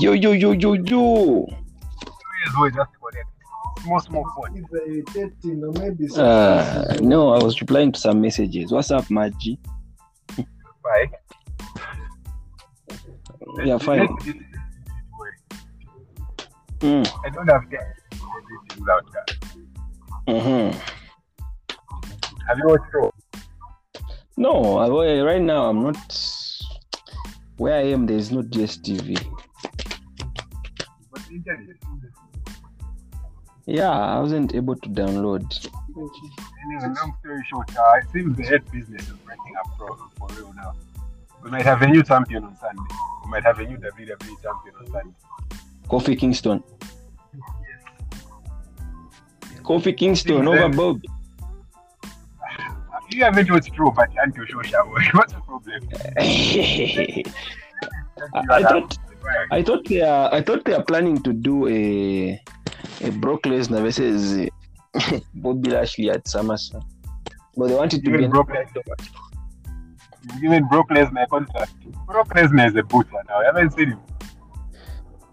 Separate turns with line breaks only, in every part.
Yo, yo, yo, yo, yo.
Yes, we just connect. Small, small phone.
It's irritating, or maybe
Uh, no, I was replying to some messages. What's up, Maggie?
Bye.
Yeah, fine. Mm.
I don't have time to do everything without that.
hmm
Have you watched show?
No, I, right now I'm not. Where I am, there is no DSTV.
But the internet.
Yeah, I wasn't able to download.
Anyway, long story short, uh, it seems the head business is breaking up for, for real now. We might have a new champion on Sunday. We might have a new WWE champion on Sunday.
Kofi Kingston. Kofi Kingston over Bob.
You haven't watched Pro, but Anto Shosha. What's the problem?
I, I thought I thought they are I thought they are planning to do a a Brock Lesnar versus Bobby Lashley at SummerSlam, but they wanted to be.
Even
an-
Brock Lesnar. Even Brock Lesnar contract. Brock Lesnar is a butcher now. I haven't seen him.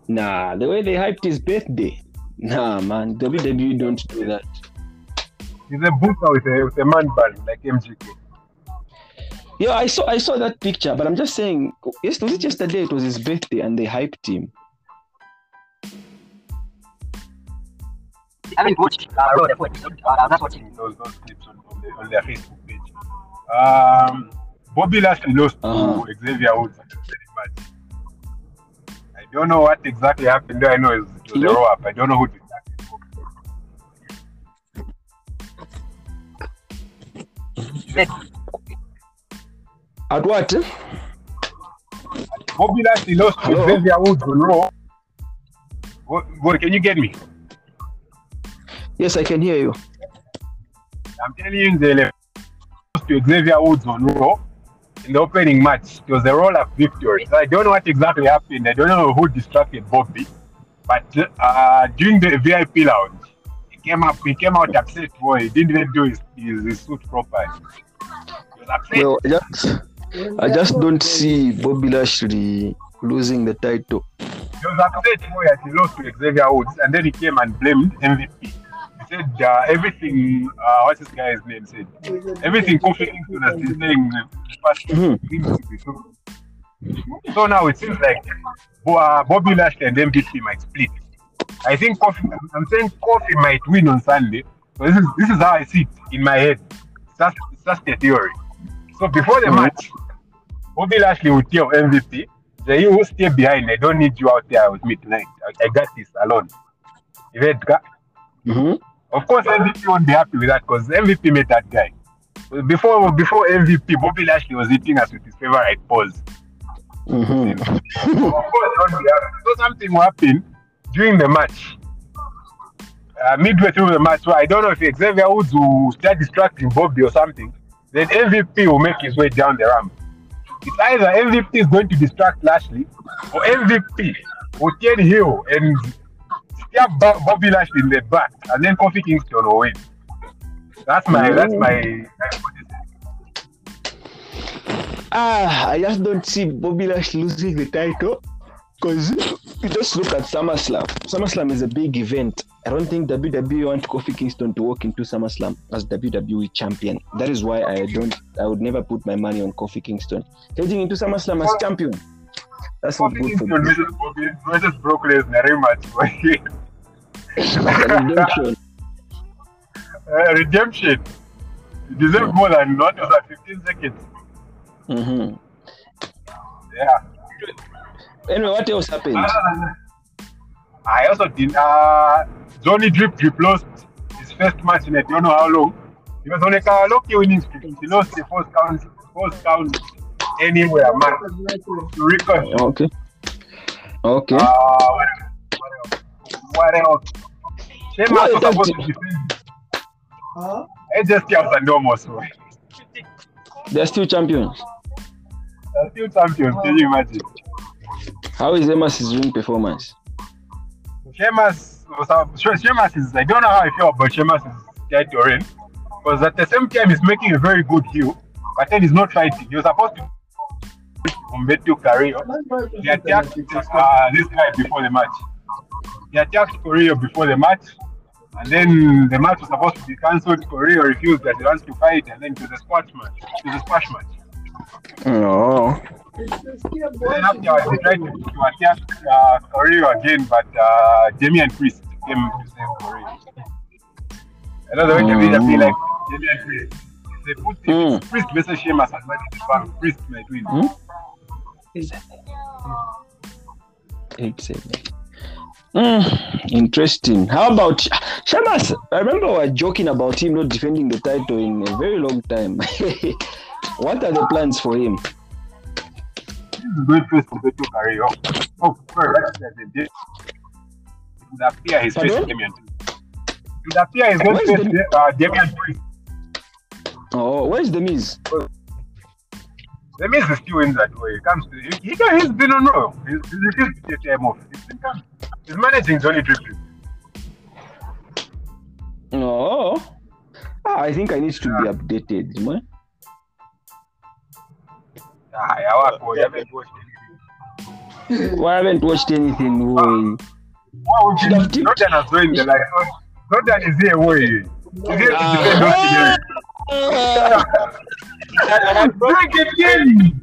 Nah, the way they hyped his birthday. Nah, man, WWE don't do that.
He's a butcher with a, with a man bun like MGK.
Yeah, I saw I saw that picture, but I'm just saying. Yes, was it yesterday? It was his birthday, and they hyped him.
I haven't watched uh, Raw, the point. Uh, I'm not watching.
those, those clips on, on, the, on their Facebook page. Um, Bobby Lashley lost
Uh-huh.
to Xavier Woods at the match. I don't know what exactly happened there. I know it was, it was a
Yeah.
roll up. I don't know who did that.
At what?
Bobby Lashley lost to? Xavier Woods on Raw. What, can you get me?
Yes, I can hear you.
I'm telling you, the 11, lost to Xavier Woods on Raw in the opening match. It was a roll up victory. So I don't know what exactly happened. I don't know who distracted Bobby. But uh, during the VIP lounge, he came up. He came out upset. Boy, he didn't even do his, his, his suit properly. He was upset.
Well, just I just don't see Bobby Lashley losing the title.
He was upset boy as he lost to Xavier Woods, and then he came and blamed MVP. He said uh, everything. Uh, what's this guy's name? Said everything Kofi Kingston has been saying the past seems to be true. So now it seems like uh, Bobby Lashley and MVP might split. I think Kofi. I'm saying Kofi might win on Sunday. So this is this is how I see it in my head. It's just, it's just a theory. So before the match, Bobby Lashley will tell MVP, "Say you will stay behind. I don't need you out there with me tonight. I, I got this alone." You heard? Ka?
hmm
Of course, MVP won't be happy with that because MVP made that guy. Before before MVP, Bobby Lashley was hitting us with his favorite pose.
hmm
of course, won't be happy. So something will happen during the match. Uh, midway through the match, so I don't know if Xavier Woods will start distracting Bobby or something. Then MVP will make his way down the ramp. It's either MVP is going to distract Lashley or MVP will turn heel and stab Bobby Lashley in the back, and then Kofi Kingston will win. That's my that's my.
Ah, I just don't see Bobby Lashley losing the title because you just look at SummerSlam. SummerSlam is a big event. I don't think WWE want Kofi Kingston to walk into SummerSlam as WWE champion. That is why I don't. I would never put my money on Kofi Kingston heading into SummerSlam as champion. That's not good for business.
versus Brock Lesnar rematch.
Redemption.
uh, redemption. You deserve more than what was at 15 seconds.
Mhm.
Yeah.
Anyway, what else happened?
Uh, I also did. Uh, Johnny Drip Drip lost his first match in I don't know how long. He was on a karaoke winning streak. He lost the first count, first count anywhere to Ricochet.
Okay. Okay.
Uh, what else? What else? What else?
What
was
is
supposed
that?
to defend.
Huh?
Just kept and almost.
They're still champions.
They're still champions. Can you imagine?
How is Emma's ring performance?
Sheamus was is I don't know how I feel about Sheamus' title reign because at the same time he's making a very good heel, but then he's not fighting. He was supposed to Humberto Carrillo. He attacked uh, this guy before the match. He attacked Carrillo before the match, and then the match was supposed to be cancelled. Carrillo refused that he wants to fight, and then to the squash match. To the squash match.
No.
Then afterwards, they tried to, to attack uh, Carrillo again, but uh, Damian Priest came to save Carrillo. I know the way to be
Mm.
like Damian Priest. They put
Mm.
Priest versus Sheamus as much as one. Priest might win.
Hmm? Eight seven. Mm, interesting. How about Sheamus? I remember we were joking about him not defending the title in a very long time. what are the plans for him?
This is going first compared to Carrillo. Oh, sorry, that's the date. It would appear he's facing Damian It would appear he's going to face
the-
uh, Damian Priest.
Oh, where's the Miz?
The Miz is still in that way. He comes to he, he, he's been on roll. He's, he's refused to take time off. He's. He's managing Johnny Dripping.
No. Ah, I think I need to be updated. man.
Ah, yeah, what? I haven't watched anything.
Well, I haven't watched anything. Boy.
Wow,
Should have tipped.
Jordan has joined the like. Jordan is here, boy. He's here to defend Austin. Drink again.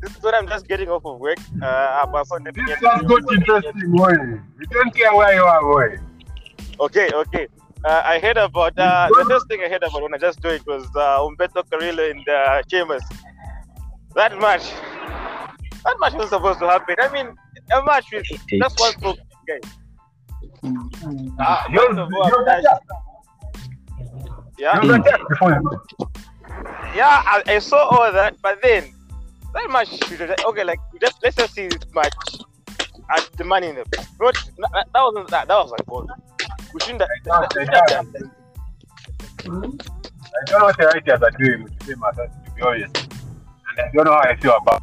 This is when I'm just getting off of work. Uh, I'm also
This has got interesting, boy. We don't care where you are, boy.
Okay, okay. Uh, I heard about uh, the first thing I heard about when I just joined was uh, Humberto Carrillo in the Chambers. That match, that match was supposed to happen. I mean, a match with just one stroke, guys. Ah,
He was,
first of
he
all,
was
guys,
attacked.
yeah,
He was attacked before the match.
yeah, I, I saw all that, but then that match okay. Like just let's just see this match at the money in the not that, that wasn't that that was like goal. We shouldn't have, that, we shouldn't have done that.
I don't know what the writers are doing with the same matter, to be honest. And I don't know how I feel about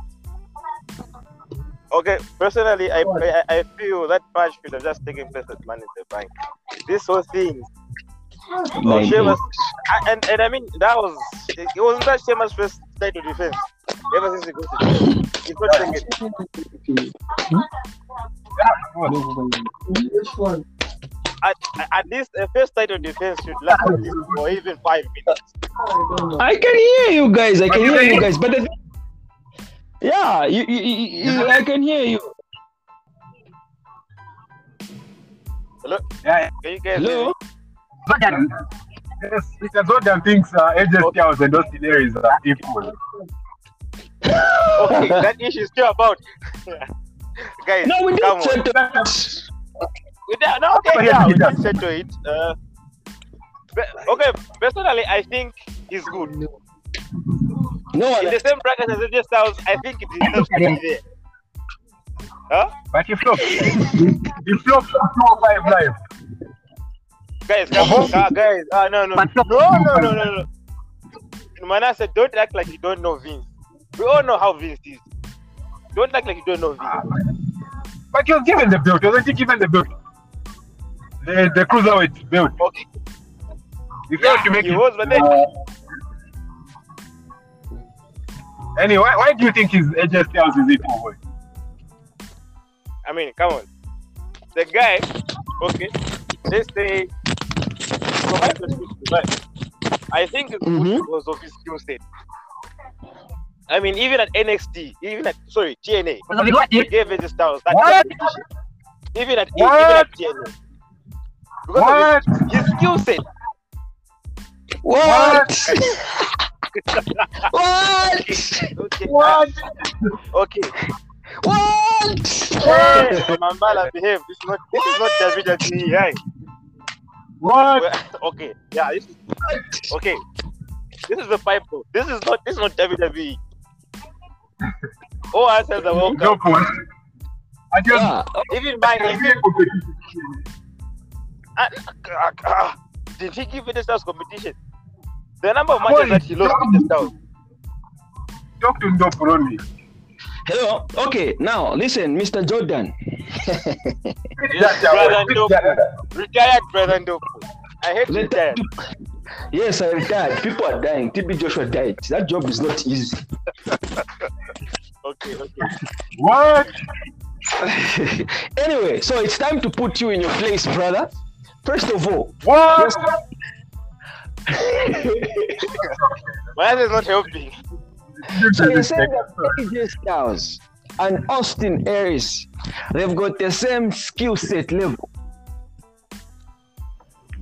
Okay, personally, I, I I feel that match should have just taken place at Money in the Bank. This whole thing, oh, Sheamus, and and I mean that was it wasn't that Sheamus first title defense ever since he got it. He's not taking it.
Yeah, of course.
Which one?
At, at least a first title defense should last for even five minutes.
I.
I can hear you guys. I can hear you guys. But the, yeah, you, you, you, you, I can hear you. Hello?
Yeah,
Can you guys hear
Hello.
me?
Jordan. Yes, Mr. Jordan thinks uh, AJ Styles and Austin Aries are equal.
Okay, that issue is still about. Guys,
No, we
come
didn't
on.
set that.
We did- no, okay,
But
yeah,
yeah,
we
yeah.
can settle it. Uh, okay, personally, I think he's good.
No
In the same bracket as AJ Styles, I think it deserves to be there. Huh?
But he flopped. he flopped 205 live.
Guys, come on, uh, guys. Uh, no, no, no, no, no, no, no. Manasseh, don't act like you don't know Vince. We all know how Vince is. Don't act like you don't know Vince.
But he was given the belt. Wasn't he given the belt? The, the cruiserweight belt.
Okay,
He failed
yeah,
to make
he
it.
was, but then
Anyway, why, why do you think his AJ Styles is equal? Boy?
I mean, come on. The guy, okay, let's say, so I could speak to that. I think it's good
Mhm.
because of his skill set. I mean, even at NXT, even at sorry TNA, he gave AJ Styles that
What?
competition. Even at
What?
even at TNA, because
What?
of his, his skill set.
What? what?
Okay,
What?
okay.
What?
Hey, Mambala, behave. This is not this is not WWE. Hey.
What?
Well, okay, yeah, this is okay. This is the pipe. though. This is not this is not WWE. Oh, I said the World
No
Cup.
point. I just
Yeah.
Even by even,
feel competition.
uh, uh, uh, did he give it a stars competition? The number of matches that he lost in the stars.
Talk to Ndopuroni.
Hello. Okay. Now listen, Mr. Jordan.
Yes, brother Ndoku. Retired brother Ndoku. I hate
Let-
retired.
Yes, I retired. People are dying. TB Joshua died. That job is not easy.
Okay, okay.
What?
anyway, so it's time to put you in your place, brother. First of all,
What?
My answer is not helping.
so you said that AJ Styles and Austin Aries, they've got the same skill set level.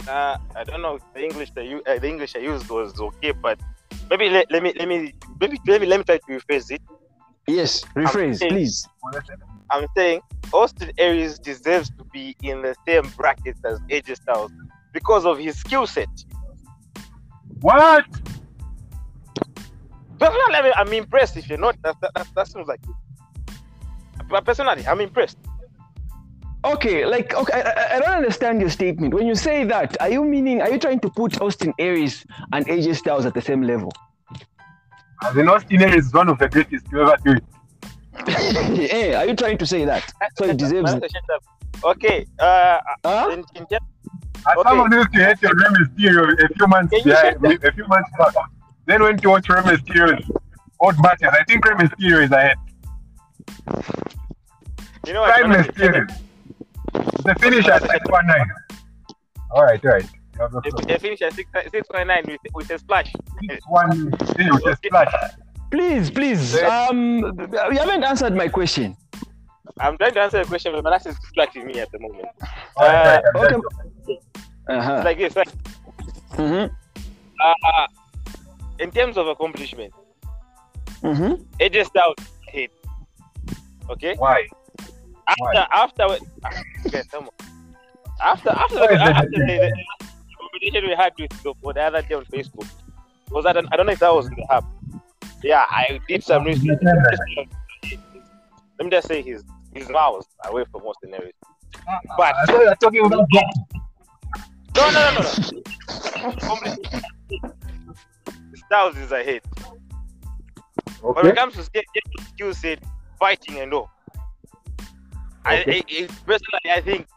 Uh, I don't know the English that you uh, the English I used was okay, but maybe let, let me let me maybe let me let me try to rephrase it.
Yes, rephrase,
saying-
please.
I'm saying Austin Aries deserves to be in the same bracket as AJ Styles because of his skill set.
What?
Personally, I mean, I'm impressed. If you're not, that, that, that, that seems like it. But personally, I'm impressed.
Okay, like okay, I, I- I don't understand your statement. When you say that, are you meaning are you trying to put Austin Aries and AJ Styles at the same level?
As in Austin Aries is one of the greatest to ever do it.
Eh, are you trying to say that? So it deserves it.
Okay. Uh,
Huh?
in, in terms-
As
Okay.
someone used to hate your Rey Mysterio a few months
Can you
behind,
shut
a few months back, then went to watch Rey Mysterio's old matches. I think Rey Mysterio is ahead.
you know what?
Prime
honestly,
Mysterio. The finish at 619. All right, all right. You the
They,
floor.
they finished at six six point nine with with a splash.
One with a splash.
Please, please. Um, you haven't answered my question.
I'm trying to answer the question, but my that's is distracting me at the moment. Uh,
okay. Uh-huh.
Like this. Like,
Mm-hmm.
uh, in terms of accomplishment,
Mm-hmm.
AJ Styles hit. Okay.
Why?
After after okay, come on. After after
Why
the,
is
after
the
the, the conversation we had with the, for the other day on Facebook was that I don't know if that was in the hub. Yeah, I did some research. Let me just say his his miles away from most areas. But
I thought you were talking about that.
no no no no. no. Completely. Styles is ahead. When it comes to skill skill set, fighting and all, I,
Okay.
I, I personally I think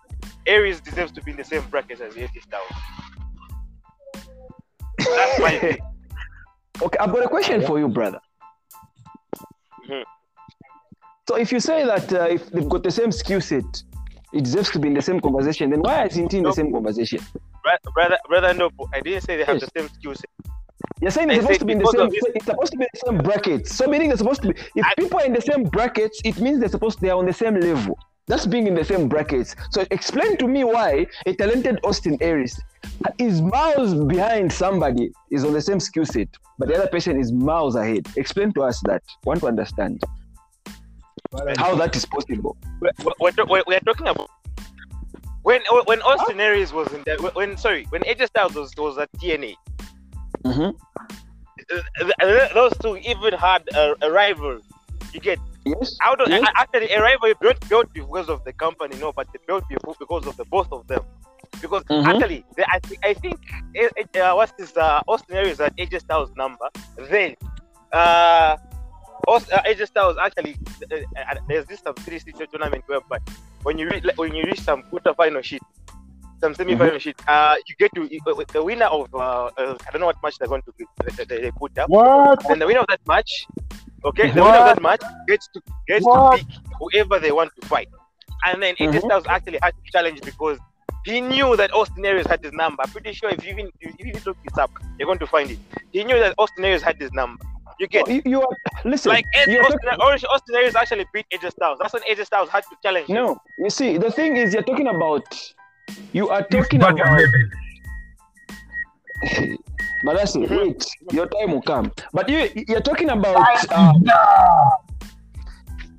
Aries deserves to be in the same bracket as AJ Styles. That's my opinion.
Okay, I've got a question for you, brother.
Mhm.
So if you say that uh, if they've got the same skill set, it deserves to be in the same conversation, then why isn't he in the same conversation?
Brother, brother, no, I didn't say they have
Yes.
the same skill set.
You're saying it's supposed to be in the same. It's supposed to be in the same brackets. So meaning they're supposed to be. If
I-
people are in the same brackets, it means they're supposed they are on the same level. That's being in the same brackets. So explain to me why a talented Austin Aries is miles behind somebody is on the same skill set, but the other person is miles ahead. Explain to us that. Want to understand how that is possible.
We're, we're, we're, we're talking about when when Austin Aries was in that when sorry when AJ Styles was was at TNA.
Mhm.
uh, those two even had a, a rival. You get
Yes.
out of
Yes.
actually a rival built built because of the company, no, but they built because because of the both of them. Because
Mhm.
actually, they, I think I think eh, eh, uh, what's this uh, Austin Aries at AJ Styles number. Then uh, Aust- uh, AJ Styles actually uh, uh, there's this some three city tournament whereby when you reach when you reach some quarter final shit. Some semi-final shit. Uh, you get to uh, the winner of uh, uh, I don't know what match they're going to be, they, they, they put up.
What?
And the winner of that match, okay, the winner of that match gets to gets
What?
to pick whoever they want to fight. And then AJ
Mhm.
Styles actually had to challenge because he knew that Austin Aries had his number. I'm pretty sure if you even if you even look this up, you're going to find it. He knew that Austin Aries had his number. You get
You, you are listen.
like Ed-
you're
Austin,
talking-
Austin, Austin Aries actually beat AJ Styles. That's when AJ Styles had to challenge. him.
no, you see, the thing is, you're talking about. You are talking
not
about.
your.
But that's it.
Mhm.
Wait, your time will come. But you, you're talking about. Uh,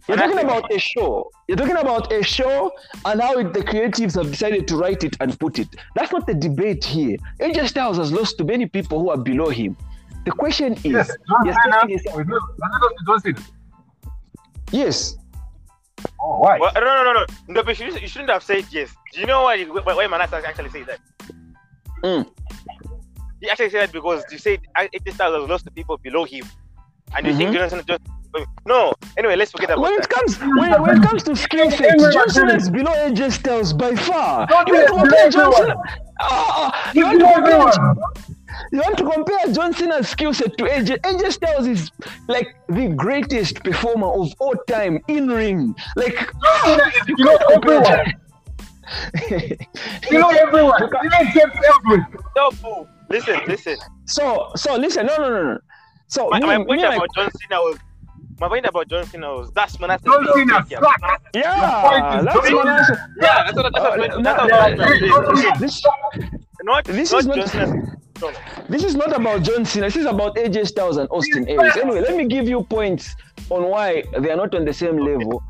you're talking about a show. You're talking about a show and how it, the creatives have decided to write it and put it. That's not the debate here. AJ Styles has lost to many people who are below him. The question is,
Yes, John Cena.
is-
was not- was not John
yes,
Oh, why?
Well, no, no, no, no. no but you, shouldn't- you shouldn't have said yes. Do you know why? Why, why Manasa actually said that?
Mm.
He actually said that because you said AJ Styles has lost to people below him, and you think
Mhm.
John Cena just no. Anyway, let's forget about
when it
that.
comes when, when it comes to skill set,
Everyone
Johnson
did it.
is below AJ Styles by far.
Don't
You want
it,
to compare Johnson?
everyone.
Ah, ah, you
He's
want to compare
everyone.
You want to compare John Cena's skill set to AJ? AJ Styles is like the greatest performer of all time in ring. Like,
John Cena is below everyone. Below everyone. Even James Ellsworth.
No, boo. Listen, listen.
so, so listen, no, no, no, no. So,
My,
me-
my
me
point
like-
about John Cena was. My point about John Cena was that's Manasseh.
John Cena
Yeah,
sucks.
yeah, that's what I'm saying.
Yeah, that's what, that's what,
Uh,
that's what,
no,
that's
no,
what I'm
no.
This,
Not,
This
not
is not-
John Cena. No.
this is not about John Cena. This is about AJ Styles and Austin Aries. Anyway, let me give you points on why they are not on the same level,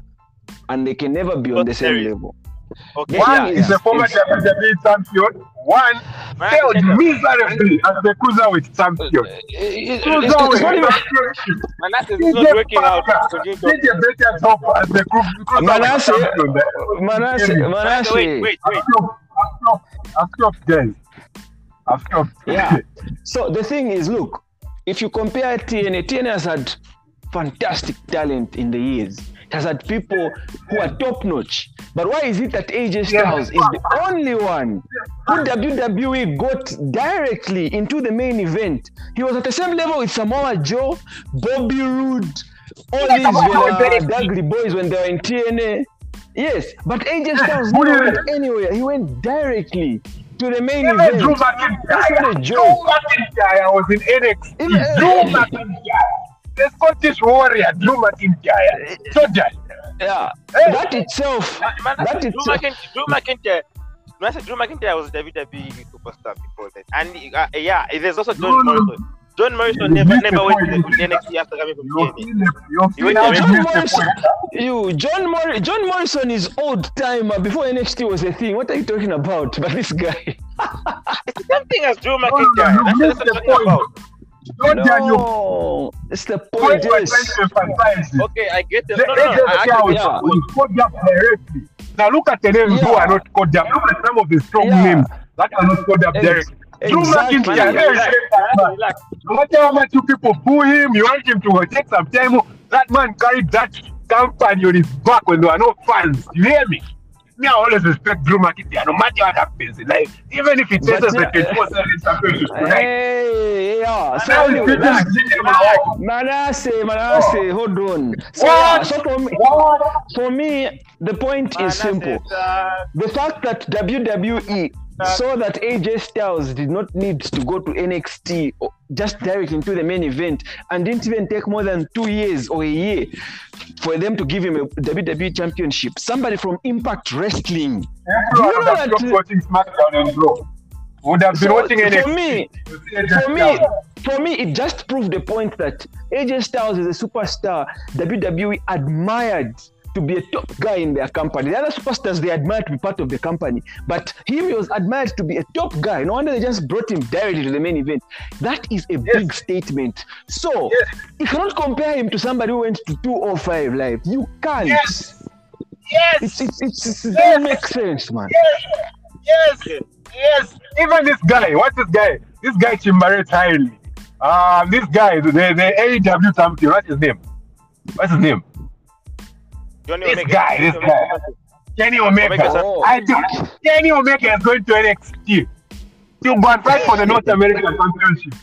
and they can never be on the same level.
Okay,
One
yeah.
is a former
It's-
WWE champion. One
Manasseh
failed
Cena-
miserably as the cruiserweight champion.
It- it- it's,
Cruiserweight
it's not even.
Manasseh is not working out. Continue
Did a better job as the cru- cruiserweight
Manasseh,
champion. there.
Manasseh,
Wait,
Manasseh.
wait, wait.
I've stopped. I've stopped. I've stopped, guys. I've stopped.
Yeah. So the thing is, look, if you compare TNA, TNA has had fantastic talent in the years. It has had people who are top notch. But why is it that AJ Styles is the only one who WWE got directly into the main event? He was at the same level with Samoa Joe, Bobby Roode, all these uh, Dudley boys when they were in TNA. Yes, but AJ Styles never went anywhere. He went directly to the main
Even
event.
Drew
That's not a
McIntyre.
joke.
Drew McIntyre was in NXT.
Even-
Drew McIntyre. The Scottish warrior, Drew McIntyre. Soldier.
Yeah,
Hey.
that itself,
Man, man,
that
Drew
itself.
McIntyre, Drew McIntyre, Manasseh, Drew McIntyre I was a WWE superstar before that, and uh, yeah, there's also John
No, no.
Morrison. John Morrison
You
never never went to the NXT after coming from
You've
TNA.
seen you've
You
seen
went
how
to
you
John
missed
Morrison, John Mor- John Morrison is old timer before NXT was a thing. What are you talking about? But this guy,
It's the same thing as Drew
No, no,
McIntyre.
no,
That's, that's what
the
I'm talking about.
point. Don't
no, it's the
Point
point. Yes,
trying to emphasize is
Okay, I get the
The
no, no, no.
AJ
I actually
Styles
get
yeah.
the point.
up directly. Now look at the names who
Yeah.
are not called up. Look at some of the strong
Yeah.
names that are not called up
Ex-
directly. Drew
exactly.
McIntyre,
Man, relax,
great that man.
relax.
No matter how much you people boo him, you want him to take some time. That man carried that company on his back when there were no fans. You hear me? Me, I always respect Drew McIntyre, no matter what happens in life. Even if he takes us the
yeah,
24 7 championship tonight.
Hey, yeah. So
Now he's
anyway,
treating
that's-
Virginia like,
Manasseh, Manasseh, hold on. So,
What?
yeah, so for me,
what?
for me, the point is simple.
uh,
the fact that WWE saw that AJ Styles did not need to go to NXT or just direct into the main event and didn't even take more than two years or a year for them to give him a WWE championship. Somebody from Impact Wrestling.
Everyone
You
would
know
have
that-
stopped watching SmackDown and Raw. Would have been
So,
watching
for me-
to see AJ
For me, for me, it just proved the point that AJ Styles is a superstar WWE admired to be a top guy in their company. The other superstars they admired to be part of the company, but him he was admired to be a top guy. No wonder they just brought him directly to the main event. That is a big statement. So
Yes.
you cannot compare him to somebody who went to 205 live. You can't.
Yes. Yes.
It's, it's, it's, it's, it
Yes.
doesn't make sense, man.
Yes. Yes. Yes. Even this guy, what's this guy? This guy Chimbare highly. Um, this guy, the, the AEW champion, what's his name? What's his name?
Johnny
This guy, this guy. Kenny Omega.
Omega,
Oh.
I do. Kenny Omega is going to NXT to go and fight for the North American Championship.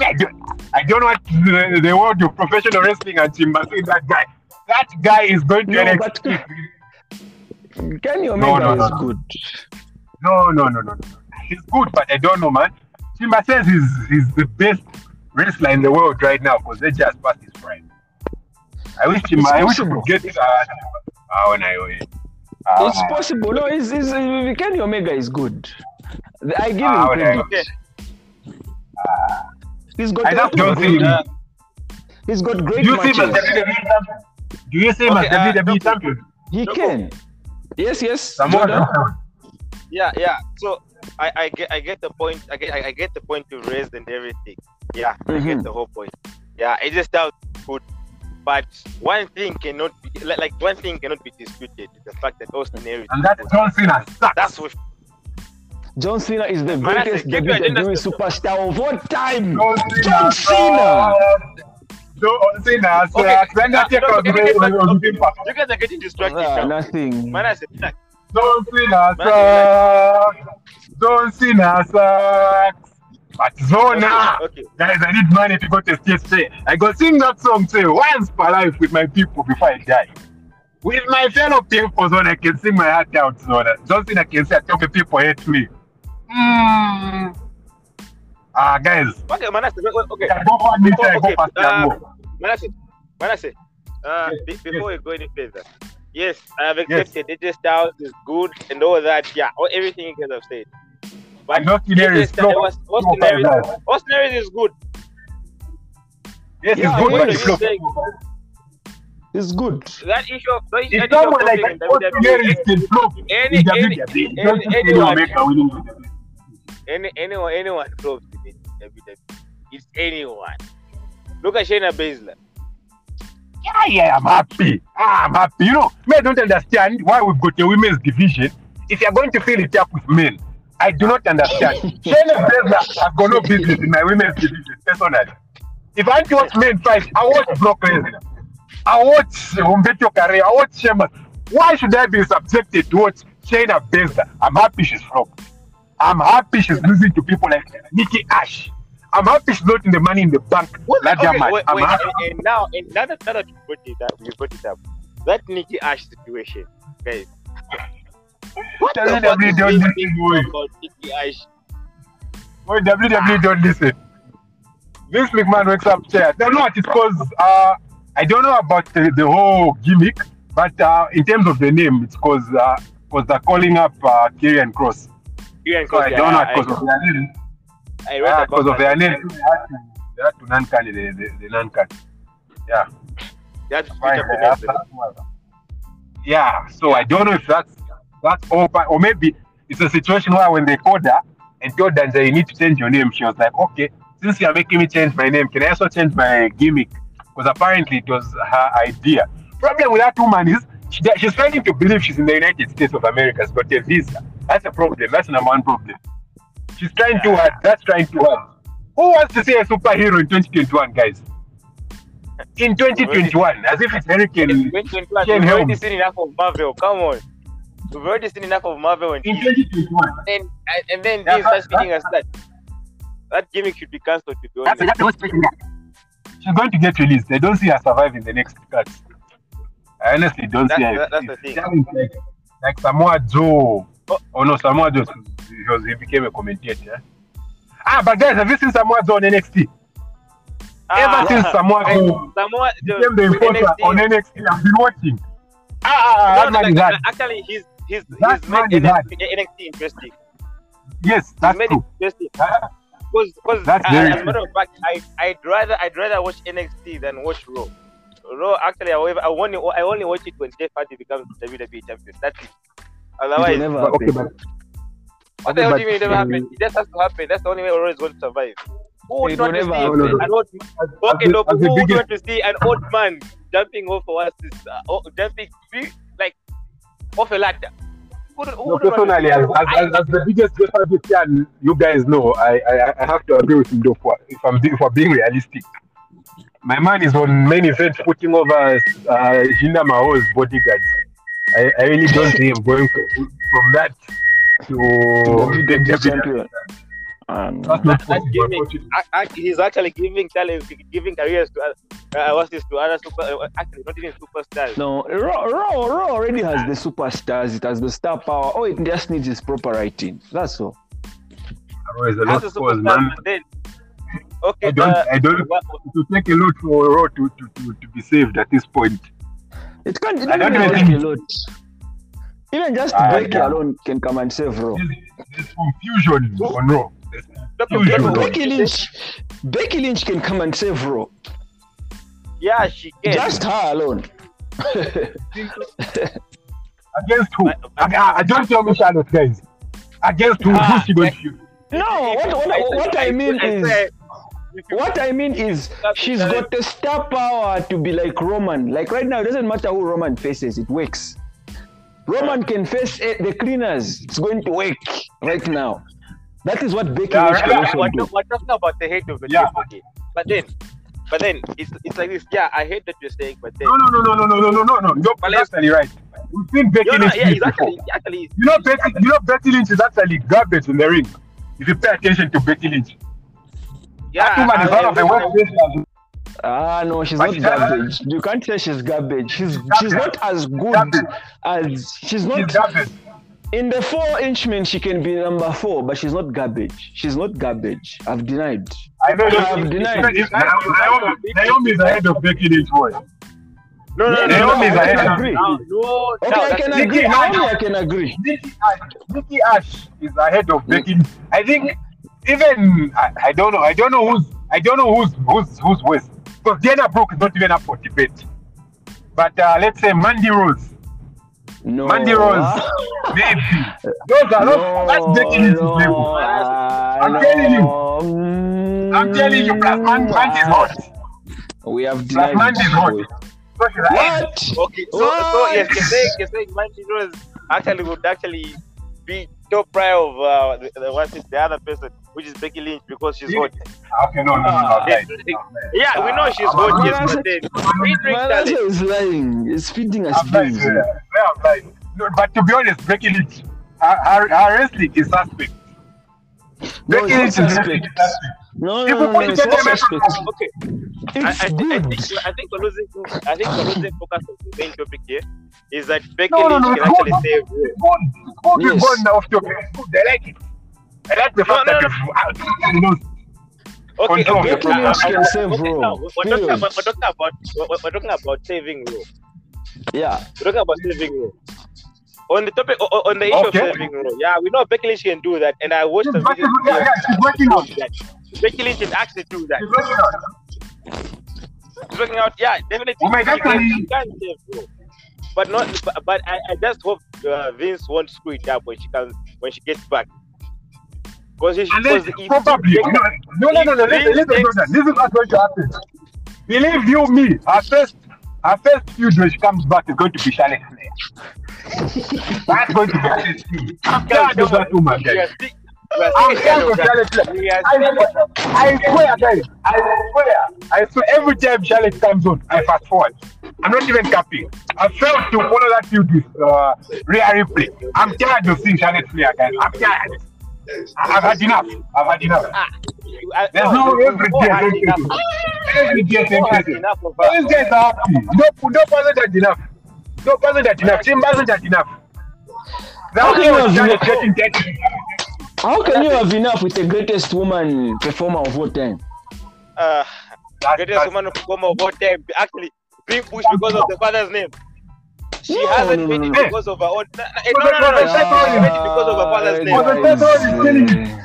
I don't, I don't know what the, the world of professional wrestling and Chimbase that guy. That guy is going to
No,
NXT.
but- Kenny Omega
no, no,
is
no.
good.
No, no, no, no, no. He's good, but I don't know, man. Chimba says he's, he's the best wrestler in the world right now because they just passed his prime. I wish him.
It's
I wish he
possible.
could get. Uh, uh, when I, uh,
It's possible. No, it's, it's, uh, Kenny Omega is good. I give him
Ah, well,
credit.
Okay.
He's got.
I
a
just
lot
don't see him.
great- He's got great
Do you see him as
matches.
WWE champion? Do you see him
Okay, uh,
as WWE
no.
champion?
He
No.
can. Yes, yes.
Samoa
Jordan.
Joe.
Yeah, yeah. So I, I get I get the point. I get I, I get the point you raised and everything. Yeah, I
Mhm.
get the whole point. Yeah, it just sounds good. But one thing cannot be like, like one thing cannot be disputed: is the fact that Austin Aries.
And that's John Cena. Sucks.
That's what
John Cena is the greatest
said, keep your agenda
WWE superstar of all time.
John
John Cena.
John Cena.
Okay,
sucks. Then
no,
that take
no,
out
okay, okay,
on- on
okay. You guys are getting distracted
Ah,
now.
nothing.
Man, I said, like,
John Cena
Man,
sucks. John Cena sucks. But Zona,
Okay, okay.
guys, I need money to go to say. I go sing that song say once per life with my people before I die. With my fellow people, Zona, I can sing my heart out, So Zona. Johnson, I can say, I tell the people hate me. Mm. Ah, guys,
Okay, Manasseh, okay.
I go for this, I go
Okay,
past
uh,
the
Manasseh, Manasseh, uh,
Yes,
be- before we go any further, yes, I have
Yes.
accepted AJ Styles is good and all that, yeah, all, everything you guys have said. But
And Austin Aries,
AJ Styles,
flow-
Austin
flow
Aries, Austin Aries is good.
Yes,
Yeah,
it's good, but
are
it's
you
low.
saying?
It's good.
That issue of that issue,
If
that of
someone like
flopping in
Austin Aries
WWE,
can flop
any-
in
any-
WWE,
any-
don't
anyone-
anyone make a WWE.
any, anyone, anyone flops in WWE. It's anyone. Look at Shayna Baszler.
Yeah, yeah, I'm happy. Ah, I'm happy. You know, me, don't understand why we've got a women's division. If you're going to fill it up with men, I do not understand. Shayna Baszler has got no business in my women's division, personally. If I want to watch men fight, I watch Brock Lesnar. I watch oh, Humberto Carrera. I watch Sheamus. Why should I be subjected to watch Shayna Baszler? I'm happy she's flopped. I'm happy she's losing to people like Nikki Ash. I'm happy she's not in the money in the bank. Like
Okay, wait,
I'm
wait,
happy.
and, and now, and now that, now that you put it up, you put it up, that Nikki Ash situation, guys. What the
WWE
fuck
don't
this
listen,
thing
boy.
about Nikki
Boy, WWE don't listen. Vince McMahon wakes up chair. No, no, it's because uh, I don't know about the, the whole gimmick, but uh, in terms of the name, it's because uh, cause they're calling up uh, Karrion Kross.
You and
So I don't know
I,
because of their name.
I, I read
Ah, because of their name, they had to, they had to non-carry the, the, the non-carry. Yeah.
That's
Fine,
Peter
that's-
Peterson.
that's Yeah, so I don't know if that's that's open or maybe it's a situation where when they called her and told her that you need to change your name, she was like, okay, since you're making me change my name, can I also change my gimmick? Because apparently it was her idea. Problem with that woman is she, she's trying to believe she's in the United States of America, she's got a visa. That's a problem. That's number one problem. She's trying too hard. That's trying too hard. Who wants to see a superhero in 2021, guys? In 2021, as if it's Hurricane
In 2021,
Shane Helms.
enough of Marvel. Come on. We've already seen enough of Marvel and
in 2021.
then and, and then
Yeah,
this starts
that-
feeding us that that gimmick should be cancelled to be honest.
that's the worst.
She's going to get released. I don't see her surviving the next cuts. I honestly don't
That-
see her.
that- that's the thing.
Sounds Like, like Samoa Joe.
Oh.
Oh no, Samoa Joe because he became a commentator. Ah, but guys, have you seen Samoa Joe on NXT? Ever since Samoa Joe
Samoa Joe
became the
with
enforcer
NXT.
on NXT, I've been watching. Ah, ah, ah,
No, no,
man
like, actually, he's he's
That
he's made. NXT, NXT interesting.
Yes,
He's
that's
made
true.
it interesting. Because, because
That's
as a matter of fact, I I'd rather I'd rather watch NXT than watch Raw. Raw actually, however, I only I only watch it when Jeff Hardy becomes WWE champion. That's it.
It
Otherwise,
will never
but- okay,
happen.
but
what the hell
but-
do you mean it never happen? It just has to happen. That's the only way Raw is going to survive. Who would
It
not to see
never
happen.
an old
as,
okay,
the,
look,
the
who would want to see an old man jumping off of us, uh, oh, jumping like off a ladder? Who, who
No,
would want to
personally, as, as, as, as the biggest Jeff Hardy fan, you guys know, I, I, I have to agree with him though, for, if I'm be- if we're being realistic. My man is on main event putting over uh, Jinder Mahal's bodyguards. I, I really don't see him going from, from that to
WWE
WWE.
Champion. Um,
That's not
That
possible,
gimmick,
unfortunately.
I, I, he's actually giving talents, giving careers to uh, uh, what's this to other super, uh, actually not even superstars.
no, Raw, Raw, Raw already has the superstars. It has the star power. Oh, it just needs its proper writing. That's all.
Otherwise, a lot
a
man.
then okay,
I don't,
uh,
I don't,
what,
it will take a lot for Raw to, to, to, to be saved at this point.
It can't. It
I don't
even
even
take a
think-
lot. Even just Becky
yeah.
alone can come and save Raw.
There's, there's confusion on Raw. There's
look,
Usually.
look, look,
Becky Lynch, Becky Lynch can come and save Raw.
yeah, she can.
Just her alone.
Against who?
But-
I, I, don't tell me Charlotte, guys. Against who?
Ah,
Who's she going to shoot?
no, what, what, what I mean is,
said, if you-
what I mean is, she's got the star power to be like Roman. Like right now, it doesn't matter who Roman faces, it works. Roman can face eh, the cleaners. It's going to work right now. That is what Becky
Yeah,
Lynch
right
can
now,
also
we're,
do.
we're talking about the hate of the
Yeah.
okay. But then, but then it's it's like this. Yeah, I hate that you're saying, but then
No, no, no, no, no, no, no, no, no, no. You're
But let's-
actually right. We've seen Becky Lynch
not, yeah,
do
he's
it
actually
before.
actually
You know, Becky, you know, Becky Lynch is actually garbage in the ring. If you pay attention to Becky Lynch,
Yeah,
That woman is
I-
one of the worst wrestlers.
Ah no, she's
But
not
she's not-
garbage. You can't say she's garbage. She's she's not as good
Garbage.
as she's
She's
not
garbage.
In the four inch men. She can be number four, but she's not garbage. She's not garbage. I've denied.
I know
I
that.
have denied.
If Naomi, Naomi is ahead of Becky Lynch, boy.
No, no, no,
Naomi is ahead
can agree.
no, no,
Okay, I can
the-
Nikki
agree.
Ash.
Naomi, I can agree.
Nikki Ash, Nikki Ash is ahead of Becky. I think even I, I don't know. I don't know who's I don't know who's who's who's worse because Dana Brooke is not even up for debate. But uh, let's say Mandy Rose,
No.
Mandy Rose, maybe those are not that's Becky Lynch's
no,
level.
ah,
I'm telling you. I'm telling you, plus Man, Mandy is hot.
We have
Plus
denied.
Mandy is hot. So.
What?
Okay, so, so yes, you're saying, you're saying Mandy Rose actually would actually be top prior of uh, the, the, what is the other person, which is Becky Lynch, because she's hot.
Okay, no, no, no, no.
Ah.
Yes, Yeah, we know she's hot, yes,
Manasa-
but then we drink
Manasa is lying. It's feeding us
I'm lying.
beans.
Yeah, I'm lying. No, but to be honest, Becky Lynch, her, her, her wrestling is suspect.
No,
Becky Lynch is
suspect.
is suspect.
No,
If
no,
we
no,
put
no, it's
it
not
together,
suspect.
Okay, I,
It's
I, I,
good.
think, I think we're losing. I think we're losing focus on the main topic here. Is that Becky
No, no, no,
can
it's
actually
good.
save?
It's good. Good.
Yes.
Good off topic. It's good. I like it. I like the fact
No, no,
that you've, you
Okay, okay,
the
okay,
plan.
uh,
Becky Lynch can save
okay, now, we're, talking about, we're talking about we're, we're talking about saving Raw.
Yeah.
We're talking about saving Raw. On the topic, on the issue
Okay.
of saving Raw, yeah, we know Becky Lynch can do that, and I watched
she's
the video.
yeah, yeah, she's working on
that Becky Lynch can actually do that.
She's working on it.
Working out, yeah, definitely.
Oh my God,
she can,
can
she can save Raw. But not, but, but I, I just hope uh, Vince won't screw it up when she comes when she gets back. Because
probably, no, no, no, no, listen, listen, Jordan, this is what's going to happen. Believe you me, our first, our first feud when she comes back is going to be Charlotte. That's going to be tired of that woman, guys. I'm of Charlotte I, swear, guys, I swear, I swear, every time Charlotte comes on, I fast forward. I'm not even capping. I failed to follow that feud with uh, Rhea Ripley. I'm tired of seeing Charlotte Flair, guys. I'm tired. I've had enough. I've had enough. There's no every day. Every day. Every day. These guys are happy. No, no person that enough. No person that enough. Same person that enough. They're okay with Charlotte getting.
How can you have enough with the greatest woman performer of all time?
Uh,
That's-
greatest
that's-
woman of come of all time actually being pushed because of the father's name. She
No,
hasn't
no,
made it because of her own. No, no, no, no, no,
no,
She hasn't made it because of her father's
Ah,
name.
Was the first one is killing me.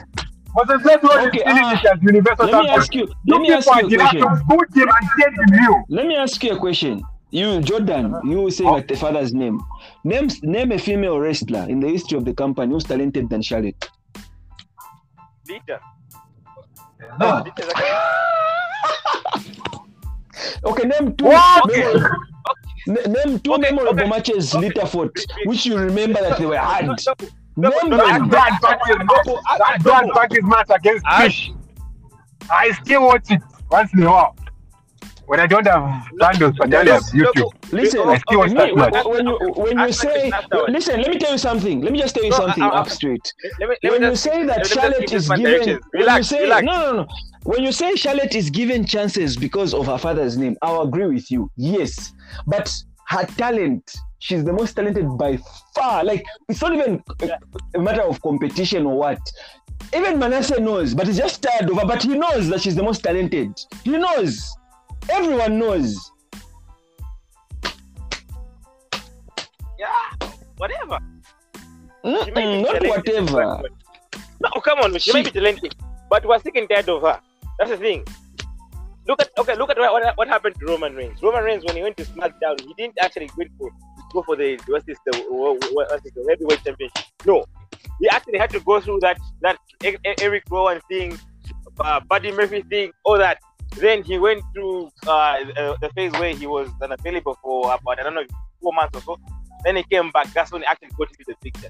Was the first one is
Okay,
killing
uh,
it as Universal
Let me ask you.
You
Let me ask you a question.
to boot and change him new.
Let me ask you a question. You, Jordan, you saying at the father's name. Name name a female wrestler in the history of the company who's talented than Charlotte.
Lita.
No.
Lita
Okay, name two.
What?
Name, n- name two
Okay,
memorable
okay.
matches Lita fought, which you remember that they were hard.
No,
Name
no,
That
them.
Brad Packers match, that Brad Packers match against
I-
Fish. I still watch it once in a while. When I um, don't have Sandoz for
That
have
is-
YouTube.
Listen,
I still watch that match.
when you when you say listen, let me tell you something. Let me just tell you
No,
something
I- I-
up straight.
Let me, let
when
me
you
just,
say that Charlotte is given, when you
Relax,
say
relax.
no, no, no, when you say Charlotte is given chances because of her father's name, I'll agree with you. Yes, but her talent, she's the most talented by far. Like it's not even a, a matter of competition or what. Even Manasseh knows, but he's just tired of her. But he knows that she's the most talented. He knows. Everyone knows.
Yeah, whatever.
Not whatever.
No, come on, she,
She-
may be talented, but we're sick and tired of her. That's the thing. Look at okay, look at what, what, happened to Roman Reigns. Roman Reigns when he went to SmackDown, he didn't actually go for go for the what's this the what's this, the heavyweight championship. No, he actually had to go through that that Eric Rowan thing, uh, Buddy Murphy thing, all that. Then he went through uh, the phase where he was unavailable for about I don't know four months or so. Then he came back. That's when he actually got into the picture.